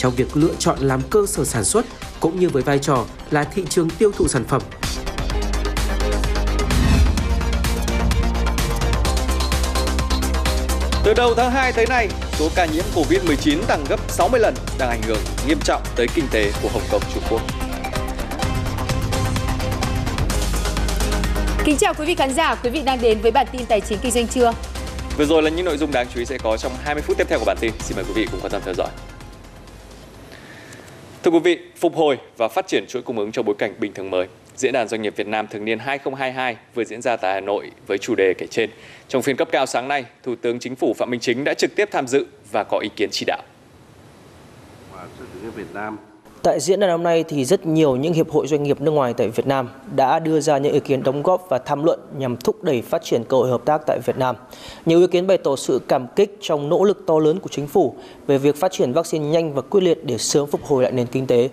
trong việc lựa chọn làm cơ sở sản xuất cũng như với vai trò là thị trường tiêu thụ sản phẩm. Từ đầu tháng 2 tới nay, số ca nhiễm Covid-19 tăng gấp 60 lần đang ảnh hưởng nghiêm trọng tới kinh tế của Hồng Kông, Trung Quốc. Kính chào quý vị khán giả, quý vị đang đến với bản tin tài chính kinh doanh trưa. Vừa rồi là những nội dung đáng chú ý sẽ có trong 20 phút tiếp theo của bản tin. Xin mời quý vị cùng quan tâm theo dõi. Thưa quý vị, phục hồi và phát triển chuỗi cung ứng trong bối cảnh bình thường mới. Diễn đàn Doanh nghiệp Việt Nam thường niên 2022 vừa diễn ra tại Hà Nội với chủ đề kể trên. Trong phiên cấp cao sáng nay, Thủ tướng Chính phủ Phạm Minh Chính đã trực tiếp tham dự và có ý kiến chỉ đạo. Tại diễn đàn hôm nay thì rất nhiều những hiệp hội doanh nghiệp nước ngoài tại Việt Nam đã đưa ra những ý kiến đóng góp và tham luận nhằm thúc đẩy phát triển cơ hội hợp tác tại Việt Nam. Nhiều ý kiến bày tỏ sự cảm kích trong nỗ lực to lớn của chính phủ về việc phát triển vaccine nhanh và quyết liệt để sớm phục hồi lại nền kinh tế.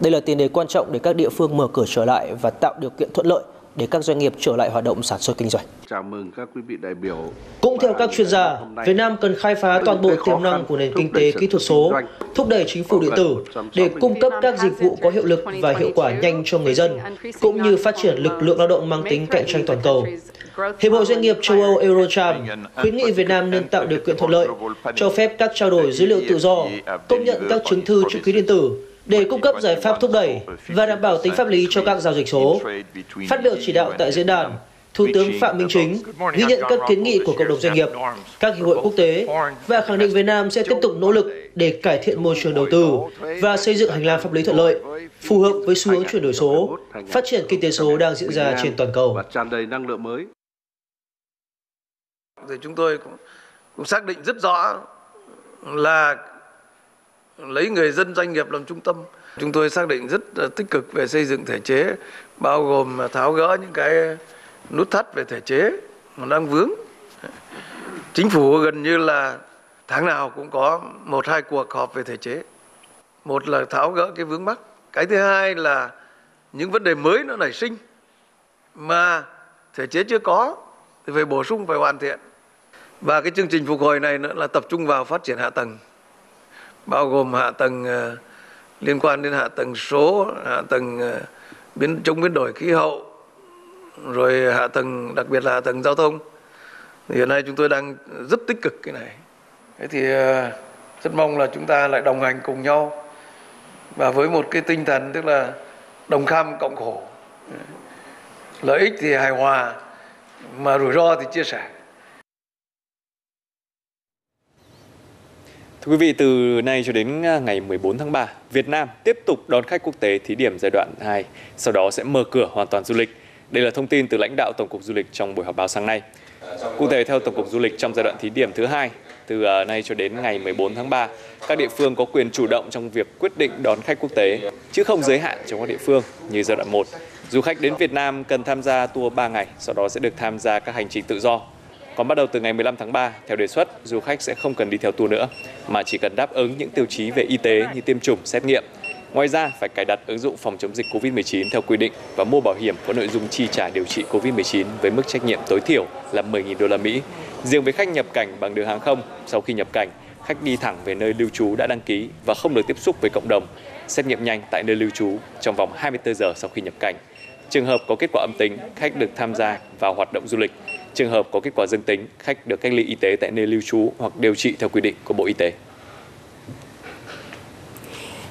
Đây là tiền đề quan trọng để các địa phương mở cửa trở lại và tạo điều kiện thuận lợi để các doanh nghiệp trở lại hoạt động sản xuất kinh doanh. Chào mừng các quý vị đại biểu. Cũng theo các chuyên gia, Việt Nam cần khai phá toàn bộ tiềm năng của nền kinh tế kỹ thuật số, thúc đẩy chính phủ điện tử để cung cấp các dịch vụ có hiệu lực và hiệu quả nhanh cho người dân, cũng như phát triển lực lượng lao động mang tính cạnh tranh toàn cầu. Hiệp hội Doanh nghiệp châu Âu Eurocharm khuyến nghị Việt Nam nên tạo điều kiện thuận lợi, cho phép các trao đổi dữ liệu tự do, công nhận các chứng thư chữ ký điện tử, để cung cấp giải pháp thúc đẩy và đảm bảo tính pháp lý cho các giao dịch số. Phát biểu chỉ đạo tại diễn đàn, Thủ tướng Phạm Minh Chính ghi nhận các kiến nghị của cộng đồng doanh nghiệp, các hiệp hội quốc tế và khẳng định Việt Nam sẽ tiếp tục nỗ lực để cải thiện môi trường đầu tư và xây dựng hành lang pháp lý thuận lợi, phù hợp với xu hướng chuyển đổi số, phát triển kinh tế số đang diễn ra trên toàn cầu. Và tràn đầy năng lượng mới. Thì chúng tôi cũng, cũng xác định rất rõ là lấy người dân doanh nghiệp làm trung tâm. Chúng tôi xác định rất ờ, tích cực về xây dựng thể chế, bao gồm ờ, tháo gỡ những cái nút thắt về thể chế mà đang vướng. Chính phủ gần như là tháng nào cũng có một, hai cuộc họp về thể chế. Một là tháo gỡ cái vướng mắc. Cái thứ hai là những vấn đề mới nó nảy sinh mà thể chế chưa có thì phải bổ sung, phải hoàn thiện. Và cái chương trình phục hồi này nữa là tập trung vào phát triển hạ tầng bao gồm hạ tầng uh, liên quan đến hạ tầng số, hạ tầng uh, biến chống biến đổi khí hậu, rồi hạ tầng đặc biệt là hạ tầng giao thông. Thì hiện nay chúng tôi đang rất tích cực cái này. Thế thì uh, rất mong là chúng ta lại đồng hành cùng nhau và với một cái tinh thần tức là đồng kham cộng khổ. Lợi ích thì hài hòa mà rủi ro thì chia sẻ. Thưa quý vị, từ nay cho đến à, ngày 14 tháng 3, Việt Nam tiếp tục đón khách quốc tế thí điểm giai đoạn 2, sau đó sẽ mở cửa hoàn toàn du lịch. Đây là thông tin từ lãnh đạo Tổng cục Du lịch trong buổi họp báo sáng nay. Cụ thể theo Tổng cục Du lịch trong giai đoạn thí điểm thứ hai, từ à, nay cho đến ngày 14 tháng 3, các địa phương có quyền chủ động trong việc quyết định đón khách quốc tế, chứ không giới hạn trong các địa phương như giai đoạn 1. Du khách đến Việt Nam cần tham gia tour 3 ngày, sau đó sẽ được tham gia các hành trình tự do còn bắt đầu từ ngày 15 tháng 3, theo đề xuất, du khách sẽ không cần đi theo tour nữa, mà chỉ cần đáp ứng những tiêu chí về y tế như tiêm chủng, xét nghiệm. Ngoài ra, phải cài đặt ứng dụng phòng chống dịch COVID-19 theo quy định và mua bảo hiểm có nội dung chi trả điều trị COVID-19 với mức trách nhiệm tối thiểu là 10.000 đô la Mỹ. Riêng với khách nhập cảnh bằng đường hàng không, sau khi nhập cảnh, khách đi thẳng về nơi lưu trú đã đăng ký và không được tiếp xúc với cộng đồng. Xét nghiệm nhanh tại nơi lưu trú trong vòng 24 giờ sau khi nhập cảnh. Trường hợp có kết quả âm tính, khách được tham gia vào hoạt động du lịch. Trường hợp có kết quả dương tính, khách được cách ly y tế tại nơi lưu trú hoặc điều trị theo quy định của Bộ Y tế.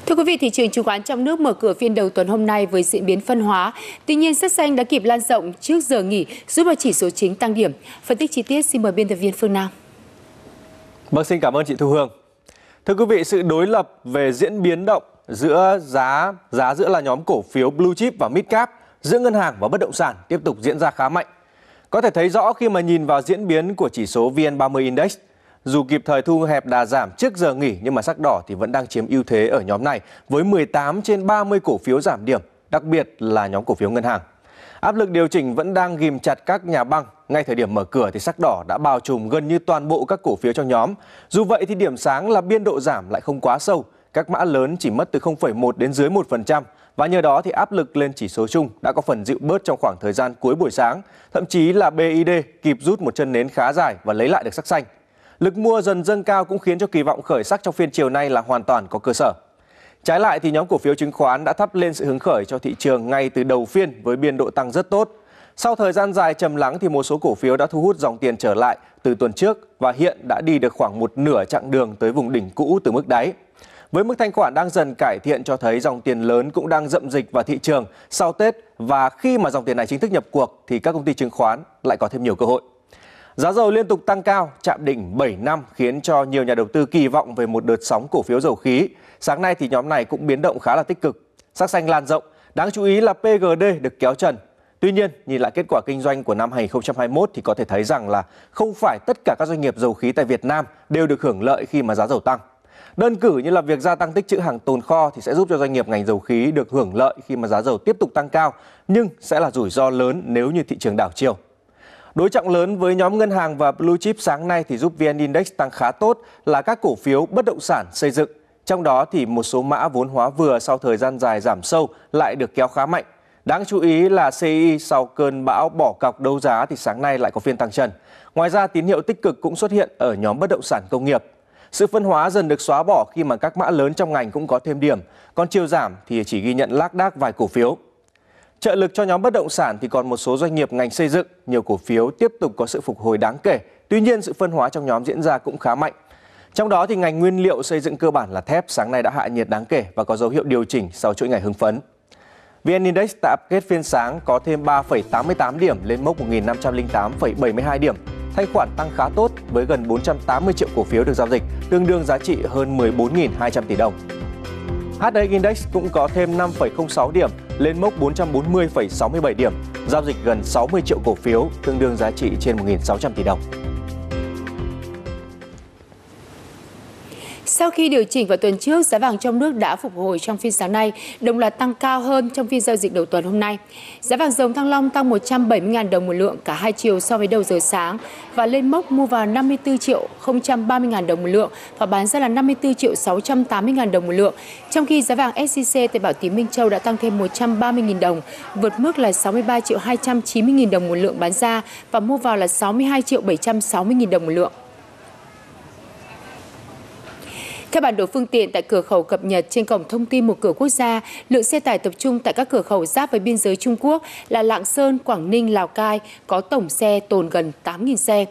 Thưa quý vị, thị trường chứng khoán trong nước mở cửa phiên đầu tuần hôm nay với diễn biến phân hóa. Tuy nhiên, sắc xanh đã kịp lan rộng trước giờ nghỉ, giúp vào chỉ số chính tăng điểm. Phân tích chi tiết xin mời biên tập viên Phương Nam. Vâng, xin cảm ơn chị Thu Hương. Thưa quý vị, sự đối lập về diễn biến động giữa giá giá giữa là nhóm cổ phiếu blue chip và mid cap, giữa ngân hàng và bất động sản tiếp tục diễn ra khá mạnh. Có thể thấy rõ khi mà nhìn vào diễn biến của chỉ số VN30 Index, dù kịp thời thu hẹp đà giảm trước giờ nghỉ nhưng mà sắc đỏ thì vẫn đang chiếm ưu thế ở nhóm này với 18 trên 30 cổ phiếu giảm điểm, đặc biệt là nhóm cổ phiếu ngân hàng. Áp lực điều chỉnh vẫn đang ghim chặt các nhà băng. Ngay thời điểm mở cửa thì sắc đỏ đã bao trùm gần như toàn bộ các cổ phiếu trong nhóm. Dù vậy thì điểm sáng là biên độ giảm lại không quá sâu. Các mã lớn chỉ mất từ 0,1 đến dưới 1%, và nhờ đó thì áp lực lên chỉ số chung đã có phần dịu bớt trong khoảng thời gian cuối buổi sáng, thậm chí là BID kịp rút một chân nến khá dài và lấy lại được sắc xanh. Lực mua dần dâng cao cũng khiến cho kỳ vọng khởi sắc trong phiên chiều nay là hoàn toàn có cơ sở. Trái lại thì nhóm cổ phiếu chứng khoán đã thắp lên sự hứng khởi cho thị trường ngay từ đầu phiên với biên độ tăng rất tốt. Sau thời gian dài trầm lắng thì một số cổ phiếu đã thu hút dòng tiền trở lại từ tuần trước và hiện đã đi được khoảng một nửa chặng đường tới vùng đỉnh cũ từ mức đáy. Với mức thanh khoản đang dần cải thiện cho thấy dòng tiền lớn cũng đang dậm dịch vào thị trường sau Tết và khi mà dòng tiền này chính thức nhập cuộc thì các công ty chứng khoán lại có thêm nhiều cơ hội. Giá dầu liên tục tăng cao, chạm đỉnh 7 năm khiến cho nhiều nhà đầu tư kỳ vọng về một đợt sóng cổ phiếu dầu khí. Sáng nay thì nhóm này cũng biến động khá là tích cực. Sắc xanh lan rộng, đáng chú ý là PGD được kéo trần. Tuy nhiên, nhìn lại kết quả kinh doanh của năm 2021 thì có thể thấy rằng là không phải tất cả các doanh nghiệp dầu khí tại Việt Nam đều được hưởng lợi khi mà giá dầu tăng. Đơn cử như là việc gia tăng tích trữ hàng tồn kho thì sẽ giúp cho doanh nghiệp ngành dầu khí được hưởng lợi khi mà giá dầu tiếp tục tăng cao, nhưng sẽ là rủi ro lớn nếu như thị trường đảo chiều. Đối trọng lớn với nhóm ngân hàng và blue chip sáng nay thì giúp VN Index tăng khá tốt là các cổ phiếu bất động sản xây dựng. Trong đó thì một số mã vốn hóa vừa sau thời gian dài giảm sâu lại được kéo khá mạnh. Đáng chú ý là CI sau cơn bão bỏ cọc đấu giá thì sáng nay lại có phiên tăng trần. Ngoài ra tín hiệu tích cực cũng xuất hiện ở nhóm bất động sản công nghiệp. Sự phân hóa dần được xóa bỏ khi mà các mã lớn trong ngành cũng có thêm điểm, còn chiều giảm thì chỉ ghi nhận lác đác vài cổ phiếu. Trợ lực cho nhóm bất động sản thì còn một số doanh nghiệp ngành xây dựng, nhiều cổ phiếu tiếp tục có sự phục hồi đáng kể. Tuy nhiên sự phân hóa trong nhóm diễn ra cũng khá mạnh. Trong đó thì ngành nguyên liệu xây dựng cơ bản là thép sáng nay đã hạ nhiệt đáng kể và có dấu hiệu điều chỉnh sau chuỗi ngày hưng phấn. VN Index tạm kết phiên sáng có thêm 3,88 điểm lên mốc 1.508,72 điểm. Thanh khoản tăng khá tốt với gần 480 triệu cổ phiếu được giao dịch, tương đương giá trị hơn 14.200 tỷ đồng. HNX Index cũng có thêm 5,06 điểm lên mốc 440,67 điểm, giao dịch gần 60 triệu cổ phiếu, tương đương giá trị trên 1.600 tỷ đồng. Sau khi điều chỉnh vào tuần trước, giá vàng trong nước đã phục hồi trong phiên sáng nay, đồng loạt tăng cao hơn trong phiên giao dịch đầu tuần hôm nay. Giá vàng dòng thăng long tăng 170.000 đồng một lượng cả hai chiều so với đầu giờ sáng và lên mốc mua vào 54 triệu 030.000 đồng một lượng và bán ra là 54 triệu 680.000 đồng một lượng. Trong khi giá vàng SJC tại Bảo Tín Minh Châu đã tăng thêm 130.000 đồng, vượt mức là 63 triệu 290.000 đồng một lượng bán ra và mua vào là 62 triệu 760.000 đồng một lượng. Theo bản đồ phương tiện tại cửa khẩu cập nhật trên cổng thông tin một cửa quốc gia, lượng xe tải tập trung tại các cửa khẩu giáp với biên giới Trung Quốc là Lạng Sơn, Quảng Ninh, Lào Cai có tổng xe tồn gần 8.000 xe,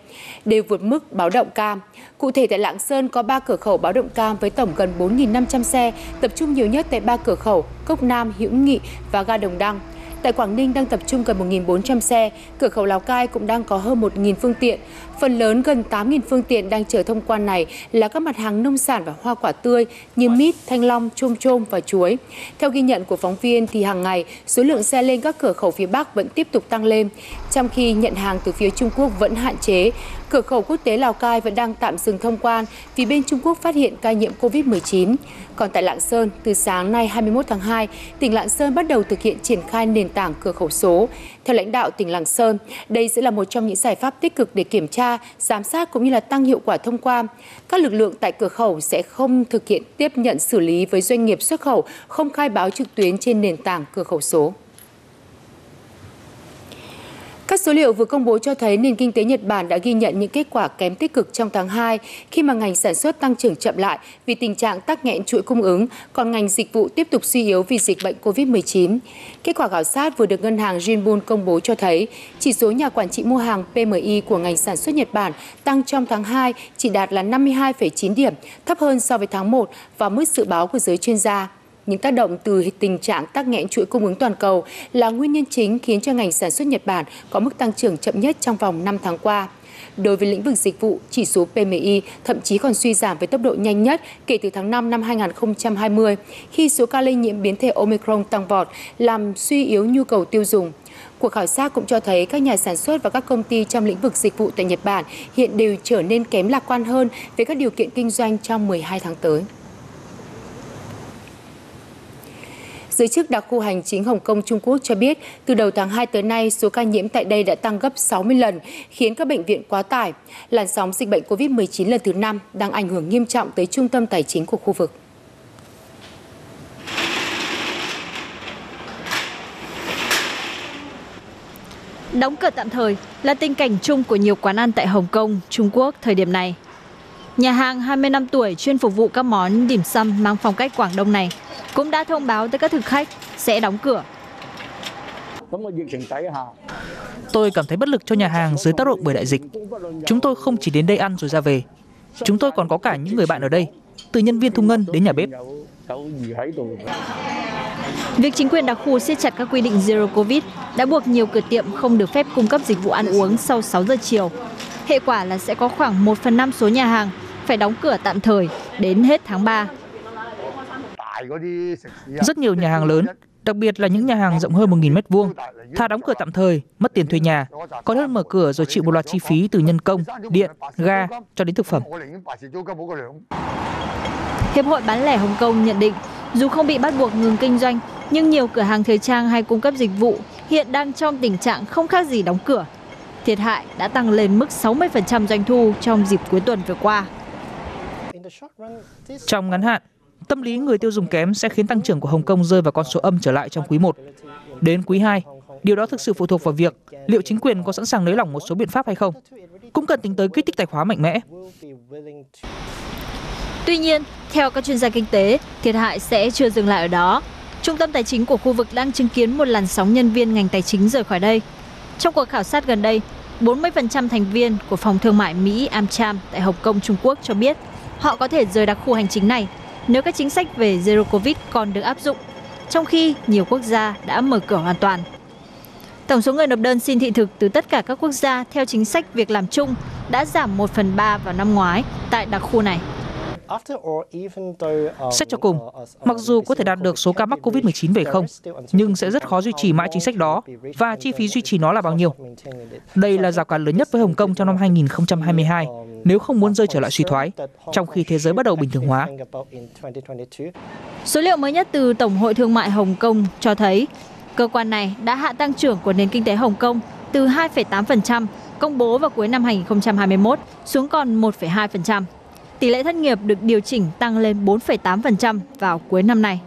đều vượt mức báo động cam. Cụ thể tại Lạng Sơn có 3 cửa khẩu báo động cam với tổng gần 4.500 xe, tập trung nhiều nhất tại 3 cửa khẩu Cốc Nam, Hữu Nghị và ga Đồng Đăng. Tại Quảng Ninh đang tập trung gần 1.400 xe, cửa khẩu Lào Cai cũng đang có hơn 1.000 phương tiện. Phần lớn gần 8.000 phương tiện đang chờ thông quan này là các mặt hàng nông sản và hoa quả tươi như mít, thanh long, chôm chôm và chuối. Theo ghi nhận của phóng viên thì hàng ngày số lượng xe lên các cửa khẩu phía Bắc vẫn tiếp tục tăng lên, trong khi nhận hàng từ phía Trung Quốc vẫn hạn chế. Cửa khẩu quốc tế Lào Cai vẫn đang tạm dừng thông quan vì bên Trung Quốc phát hiện ca nhiễm COVID-19. Còn tại Lạng Sơn, từ sáng nay 21 tháng 2, tỉnh Lạng Sơn bắt đầu thực hiện triển khai nền tảng cửa khẩu số. Theo lãnh đạo tỉnh Lạng Sơn, đây sẽ là một trong những giải pháp tích cực để kiểm tra, giám sát cũng như là tăng hiệu quả thông quan. Các lực lượng tại cửa khẩu sẽ không thực hiện tiếp nhận xử lý với doanh nghiệp xuất khẩu không khai báo trực tuyến trên nền tảng cửa khẩu số. Các số liệu vừa công bố cho thấy nền kinh tế Nhật Bản đã ghi nhận những kết quả kém tích cực trong tháng 2 khi mà ngành sản xuất tăng trưởng chậm lại vì tình trạng tắc nghẽn chuỗi cung ứng, còn ngành dịch vụ tiếp tục suy yếu vì dịch bệnh COVID-19. Kết quả khảo sát vừa được ngân hàng Jinbun công bố cho thấy chỉ số nhà quản trị mua hàng PMI của ngành sản xuất Nhật Bản tăng trong tháng 2 chỉ đạt là 52,9 điểm, thấp hơn so với tháng 1 và mức dự báo của giới chuyên gia. Những tác động từ tình trạng tắc nghẽn chuỗi cung ứng toàn cầu là nguyên nhân chính khiến cho ngành sản xuất Nhật Bản có mức tăng trưởng chậm nhất trong vòng 5 tháng qua. Đối với lĩnh vực dịch vụ, chỉ số PMI thậm chí còn suy giảm với tốc độ nhanh nhất kể từ tháng 5 năm 2020, khi số ca lây nhiễm biến thể Omicron tăng vọt, làm suy yếu nhu cầu tiêu dùng. Cuộc khảo sát cũng cho thấy các nhà sản xuất và các công ty trong lĩnh vực dịch vụ tại Nhật Bản hiện đều trở nên kém lạc quan hơn về các điều kiện kinh doanh trong 12 tháng tới. Giới chức đặc khu hành chính Hồng Kông Trung Quốc cho biết, từ đầu tháng 2 tới nay, số ca nhiễm tại đây đã tăng gấp 60 lần, khiến các bệnh viện quá tải. Làn sóng dịch bệnh COVID-19 lần thứ 5 đang ảnh hưởng nghiêm trọng tới trung tâm tài chính của khu vực. Đóng cửa tạm thời là tình cảnh chung của nhiều quán ăn tại Hồng Kông, Trung Quốc thời điểm này. Nhà hàng 20 năm tuổi chuyên phục vụ các món điểm xăm mang phong cách Quảng Đông này cũng đã thông báo tới các thực khách sẽ đóng cửa. Tôi cảm thấy bất lực cho nhà hàng dưới tác động bởi đại dịch. Chúng tôi không chỉ đến đây ăn rồi ra về. Chúng tôi còn có cả những người bạn ở đây, từ nhân viên thu ngân đến nhà bếp. Việc chính quyền đặc khu siết chặt các quy định Zero Covid đã buộc nhiều cửa tiệm không được phép cung cấp dịch vụ ăn uống sau 6 giờ chiều. Hệ quả là sẽ có khoảng 1 phần 5 số nhà hàng phải đóng cửa tạm thời đến hết tháng 3. Rất nhiều nhà hàng lớn, đặc biệt là những nhà hàng rộng hơn 1.000 m2, thà đóng cửa tạm thời, mất tiền thuê nhà, còn hơn mở cửa rồi chịu một loạt chi phí từ nhân công, điện, ga cho đến thực phẩm. Hiệp hội bán lẻ Hồng Kông nhận định, dù không bị bắt buộc ngừng kinh doanh, nhưng nhiều cửa hàng thời trang hay cung cấp dịch vụ hiện đang trong tình trạng không khác gì đóng cửa. Thiệt hại đã tăng lên mức 60% doanh thu trong dịp cuối tuần vừa qua. Trong ngắn hạn, tâm lý người tiêu dùng kém sẽ khiến tăng trưởng của Hồng Kông rơi vào con số âm trở lại trong quý 1. Đến quý 2, điều đó thực sự phụ thuộc vào việc liệu chính quyền có sẵn sàng nới lỏng một số biện pháp hay không. Cũng cần tính tới kích thích tài khoá mạnh mẽ. Tuy nhiên, theo các chuyên gia kinh tế, thiệt hại sẽ chưa dừng lại ở đó. Trung tâm tài chính của khu vực đang chứng kiến một làn sóng nhân viên ngành tài chính rời khỏi đây. Trong cuộc khảo sát gần đây, 40% thành viên của phòng thương mại Mỹ AmCham tại Hồng Kông, Trung Quốc cho biết họ có thể rời đặc khu hành chính này nếu các chính sách về Zero Covid còn được áp dụng, trong khi nhiều quốc gia đã mở cửa hoàn toàn. Tổng số người nộp đơn xin thị thực từ tất cả các quốc gia theo chính sách việc làm chung đã giảm 1 phần 3 vào năm ngoái tại đặc khu này. Xét cho cùng, mặc dù có thể đạt được số ca mắc COVID-19 về không, nhưng sẽ rất khó duy trì mãi chính sách đó và chi phí duy trì nó là bao nhiêu. Đây là rào cản lớn nhất với Hồng Kông trong năm 2022 nếu không muốn rơi trở lại suy thoái, trong khi thế giới bắt đầu bình thường hóa. Số liệu mới nhất từ Tổng hội Thương mại Hồng Kông cho thấy cơ quan này đã hạ tăng trưởng của nền kinh tế Hồng Kông từ 2,8% công bố vào cuối năm 2021 xuống còn 1,2%. Tỷ lệ thất nghiệp được điều chỉnh tăng lên 4,8% vào cuối năm nay.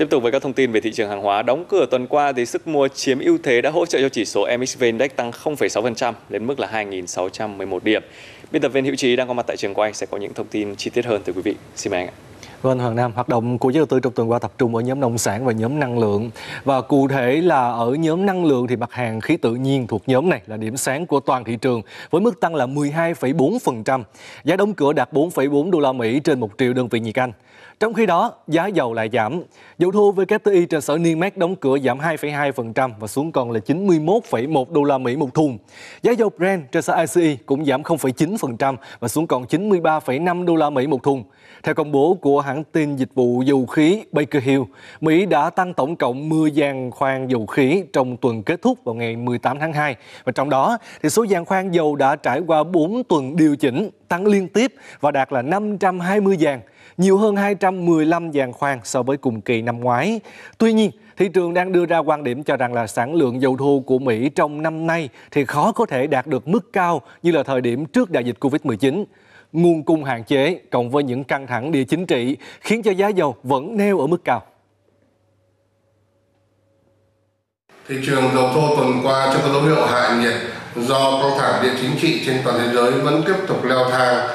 Tiếp tục với các thông tin về thị trường hàng hóa, đóng cửa tuần qua thì sức mua chiếm ưu thế đã hỗ trợ cho chỉ số MXV Index tăng 0,6% lên mức là 2.611 điểm. Biên tập viên Hữu Trí đang có mặt tại trường quay sẽ có những thông tin chi tiết hơn từ quý vị. Xin mời anh ạ. Vâng, Hoàng Nam, hoạt động của giới đầu tư trong tuần qua tập trung ở nhóm nông sản và nhóm năng lượng. Và cụ thể là ở nhóm năng lượng thì mặt hàng khí tự nhiên thuộc nhóm này là điểm sáng của toàn thị trường với mức tăng là 12,4%. Giá đóng cửa đạt 4,4 đô la Mỹ trên 1 triệu đơn vị nhiệt Anh. Trong khi đó, giá dầu lại giảm. Dầu thô WTI trên sở niêm mát đóng cửa giảm 2,2% và xuống còn là 91,1 đô la Mỹ một thùng. Giá dầu Brent trên sở ICE cũng giảm 0,9% và xuống còn 93,5 đô la Mỹ một thùng. Theo công bố của hãng tin dịch vụ dầu khí Baker Hill, Mỹ đã tăng tổng cộng 10 giàn khoan dầu khí trong tuần kết thúc vào ngày 18 tháng 2. Và trong đó, thì số giàn khoan dầu đã trải qua 4 tuần điều chỉnh, tăng liên tiếp và đạt là 520 giàn nhiều hơn 215 giàn khoan so với cùng kỳ năm ngoái. Tuy nhiên, thị trường đang đưa ra quan điểm cho rằng là sản lượng dầu thô của Mỹ trong năm nay thì khó có thể đạt được mức cao như là thời điểm trước đại dịch Covid-19. Nguồn cung hạn chế cộng với những căng thẳng địa chính trị khiến cho giá dầu vẫn neo ở mức cao. Thị trường dầu thô tuần qua chưa có dấu hiệu hạ nhiệt do căng thẳng địa chính trị trên toàn thế giới vẫn tiếp tục leo thang,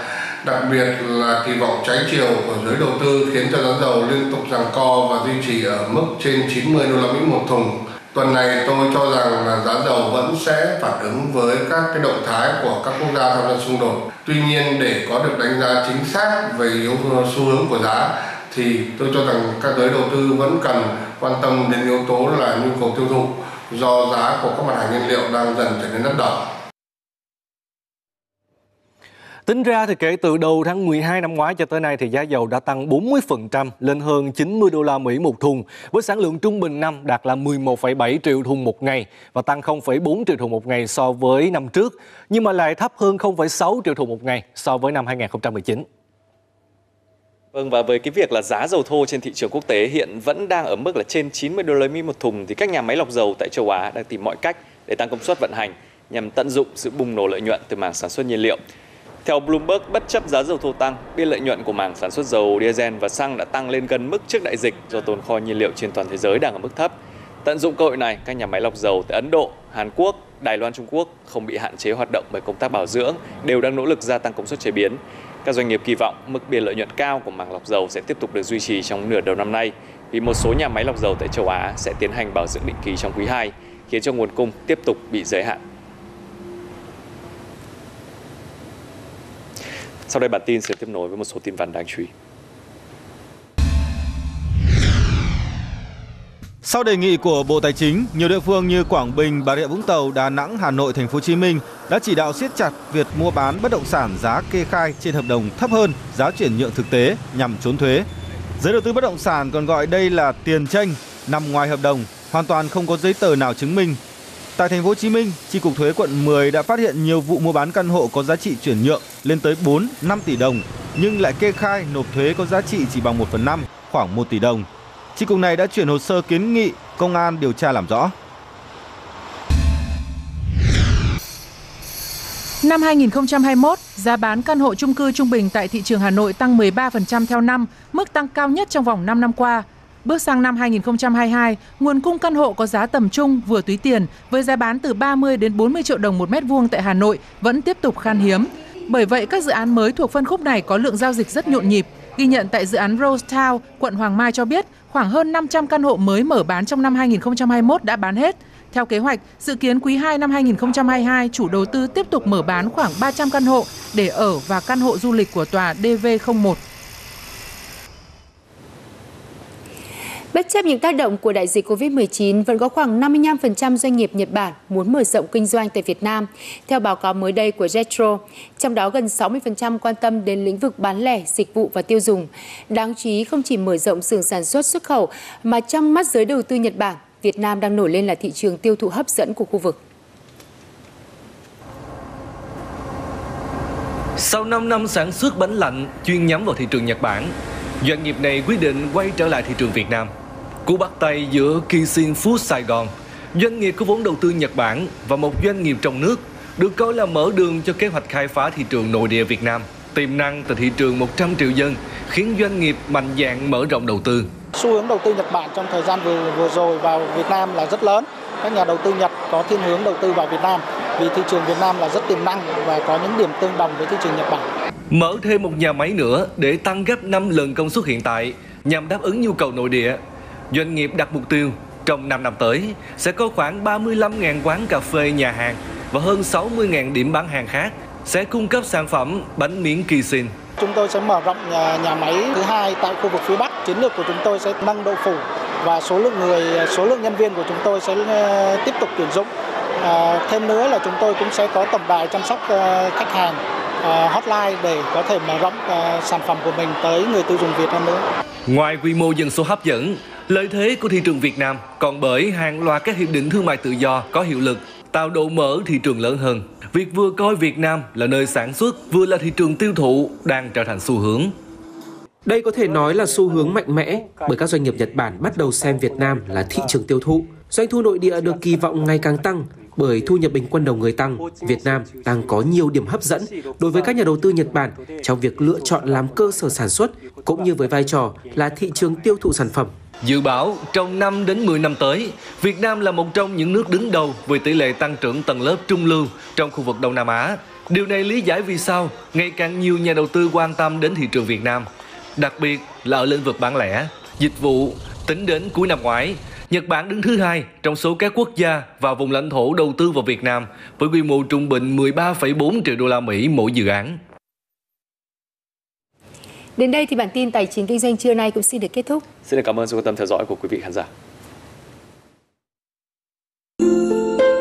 đặc biệt là kỳ vọng trái chiều của giới đầu tư khiến cho giá dầu liên tục giằng co và duy trì ở mức trên 90 đô la Mỹ một thùng. Tuần này tôi cho rằng là giá dầu vẫn sẽ phản ứng với các cái động thái của các quốc gia tham gia xung đột. Tuy nhiên, để có được đánh giá chính xác về yếu xu hướng của giá, thì tôi cho rằng các giới đầu tư vẫn cần quan tâm đến yếu tố là nhu cầu tiêu thụ do giá của các mặt hàng nhiên liệu đang dần trở nên đắt đỏ. Tính ra thì kể từ đầu tháng 12 năm ngoái cho tới nay thì giá dầu đã tăng 40% lên hơn 90 đô la Mỹ một thùng với sản lượng trung bình năm đạt là 11,7 triệu thùng một ngày và tăng 0,4 triệu thùng một ngày so với năm trước nhưng mà lại thấp hơn 0,6 triệu thùng một ngày so với năm 2019. Vâng và với cái việc là giá dầu thô trên thị trường quốc tế hiện vẫn đang ở mức là trên 90 đô la Mỹ một thùng thì các nhà máy lọc dầu tại châu Á đang tìm mọi cách để tăng công suất vận hành nhằm tận dụng sự bùng nổ lợi nhuận từ mảng sản xuất nhiên liệu. Theo Bloomberg, bất chấp giá dầu thô tăng, biên lợi nhuận của mảng sản xuất dầu diesel và xăng đã tăng lên gần mức trước đại dịch do tồn kho nhiên liệu trên toàn thế giới đang ở mức thấp. Tận dụng cơ hội này, các nhà máy lọc dầu tại Ấn Độ, Hàn Quốc, Đài Loan Trung Quốc không bị hạn chế hoạt động bởi công tác bảo dưỡng, đều đang nỗ lực gia tăng công suất chế biến. Các doanh nghiệp kỳ vọng mức biên lợi nhuận cao của mảng lọc dầu sẽ tiếp tục được duy trì trong nửa đầu năm nay vì một số nhà máy lọc dầu tại châu Á sẽ tiến hành bảo dưỡng định kỳ trong quý 2, khiến cho nguồn cung tiếp tục bị giới hạn. Sau đây bản tin sẽ tiếp nối với một số tin vắn đáng chú ý. Sau đề nghị của Bộ Tài chính, nhiều địa phương như Quảng Bình, Bà Rịa Vũng Tàu, Đà Nẵng, Hà Nội, Thành phố Hồ Chí Minh đã chỉ đạo siết chặt việc mua bán bất động sản giá kê khai trên hợp đồng thấp hơn giá chuyển nhượng thực tế nhằm trốn thuế. Giới đầu tư bất động sản còn gọi đây là tiền tranh, nằm ngoài hợp đồng, hoàn toàn không có giấy tờ nào chứng minh. Tại Thành phố Hồ Chí Minh, Chi cục thuế quận 10 đã phát hiện nhiều vụ mua bán căn hộ có giá trị chuyển nhượng lên tới 4, 5 tỷ đồng nhưng lại kê khai nộp thuế có giá trị chỉ bằng 1 phần 5, khoảng 1 tỷ đồng. Chi cục này đã chuyển hồ sơ kiến nghị công an điều tra làm rõ. Năm 2021, giá bán căn hộ chung cư trung bình tại thị trường Hà Nội tăng 13% theo năm, mức tăng cao nhất trong vòng 5 năm qua. Bước sang năm 2022, nguồn cung căn hộ có giá tầm trung vừa túi tiền với giá bán từ 30 đến 40 triệu đồng một mét vuông tại Hà Nội vẫn tiếp tục khan hiếm. Bởi vậy, các dự án mới thuộc phân khúc này có lượng giao dịch rất nhộn nhịp. Ghi nhận tại dự án Rose Town, quận Hoàng Mai cho biết khoảng hơn 500 căn hộ mới mở bán trong năm 2021 đã bán hết. Theo kế hoạch, dự kiến quý 2 năm 2022, chủ đầu tư tiếp tục mở bán khoảng 300 căn hộ để ở và căn hộ du lịch của tòa DV01. Bất chấp những tác động của đại dịch COVID-19, vẫn có khoảng 55% doanh nghiệp Nhật Bản muốn mở rộng kinh doanh tại Việt Nam, theo báo cáo mới đây của Jetro. Trong đó gần 60% quan tâm đến lĩnh vực bán lẻ, dịch vụ và tiêu dùng. Đáng chú ý không chỉ mở rộng xưởng sản xuất xuất khẩu, mà trong mắt giới đầu tư Nhật Bản, Việt Nam đang nổi lên là thị trường tiêu thụ hấp dẫn của khu vực. Sau 5 năm sản xuất bánh lạnh chuyên nhắm vào thị trường Nhật Bản, doanh nghiệp này quyết định quay trở lại thị trường Việt Nam. Cú bắt tay giữa Kishin Food Sài Gòn, doanh nghiệp có vốn đầu tư Nhật Bản và một doanh nghiệp trong nước được coi là mở đường cho kế hoạch khai phá thị trường nội địa Việt Nam. Tiềm năng từ thị trường 100 triệu dân khiến doanh nghiệp mạnh dạn mở rộng đầu tư. Xu hướng đầu tư Nhật Bản trong thời gian vừa vừa rồi vào Việt Nam là rất lớn. Các nhà đầu tư Nhật có thiên hướng đầu tư vào Việt Nam vì thị trường Việt Nam là rất tiềm năng và có những điểm tương đồng với thị trường Nhật Bản. Mở thêm một nhà máy nữa để tăng gấp 5 lần công suất hiện tại nhằm đáp ứng nhu cầu nội địa. Doanh nghiệp đặt mục tiêu trong 5 năm tới sẽ có khoảng 35.000 quán cà phê nhà hàng và hơn 60.000 điểm bán hàng khác sẽ cung cấp sản phẩm bánh miếng kỳ xin. Chúng tôi sẽ mở rộng nhà, nhà máy thứ hai tại khu vực phía Bắc. Chiến lược của chúng tôi sẽ nâng độ phủ và số lượng người, số lượng nhân viên của chúng tôi sẽ ờ, tiếp tục tuyển dụng. À, thêm nữa là chúng tôi cũng sẽ có tổng đài chăm sóc uh, khách hàng hotline để có thể mở rộng sản phẩm của mình tới người tiêu dùng Việt Nam nữa. Ngoài quy mô dân số hấp dẫn, lợi thế của thị trường Việt Nam còn bởi hàng loạt các hiệp định thương mại tự do có hiệu lực tạo độ mở thị trường lớn hơn. Việc vừa coi Việt Nam là nơi sản xuất, vừa là thị trường tiêu thụ đang trở thành xu hướng. Đây có thể nói là xu hướng mạnh mẽ bởi các doanh nghiệp Nhật Bản bắt đầu xem Việt Nam là thị trường tiêu thụ. Doanh thu nội địa được kỳ vọng ngày càng tăng bởi thu nhập bình quân đầu người tăng, Việt Nam đang có nhiều điểm hấp dẫn đối với các nhà đầu tư Nhật Bản trong việc lựa chọn làm cơ sở sản xuất cũng như với vai trò là thị trường tiêu thụ sản phẩm. Dự báo trong 5 đến 10 năm tới, Việt Nam là một trong những nước đứng đầu về tỷ lệ tăng trưởng tầng lớp trung lưu trong khu vực Đông Nam Á. Điều này lý giải vì sao ngày càng nhiều nhà đầu tư quan tâm đến thị trường Việt Nam, đặc biệt là ở lĩnh vực bán lẻ, dịch vụ. Tính đến cuối năm ngoái, Nhật Bản đứng thứ hai trong số các quốc gia và vùng lãnh thổ đầu tư vào Việt Nam với quy mô trung bình 13,4 triệu đô la Mỹ mỗi dự án. Đến đây thì bản tin tài chính kinh doanh trưa nay cũng xin được kết thúc. Xin được cảm ơn sự quan tâm theo dõi của quý vị khán giả.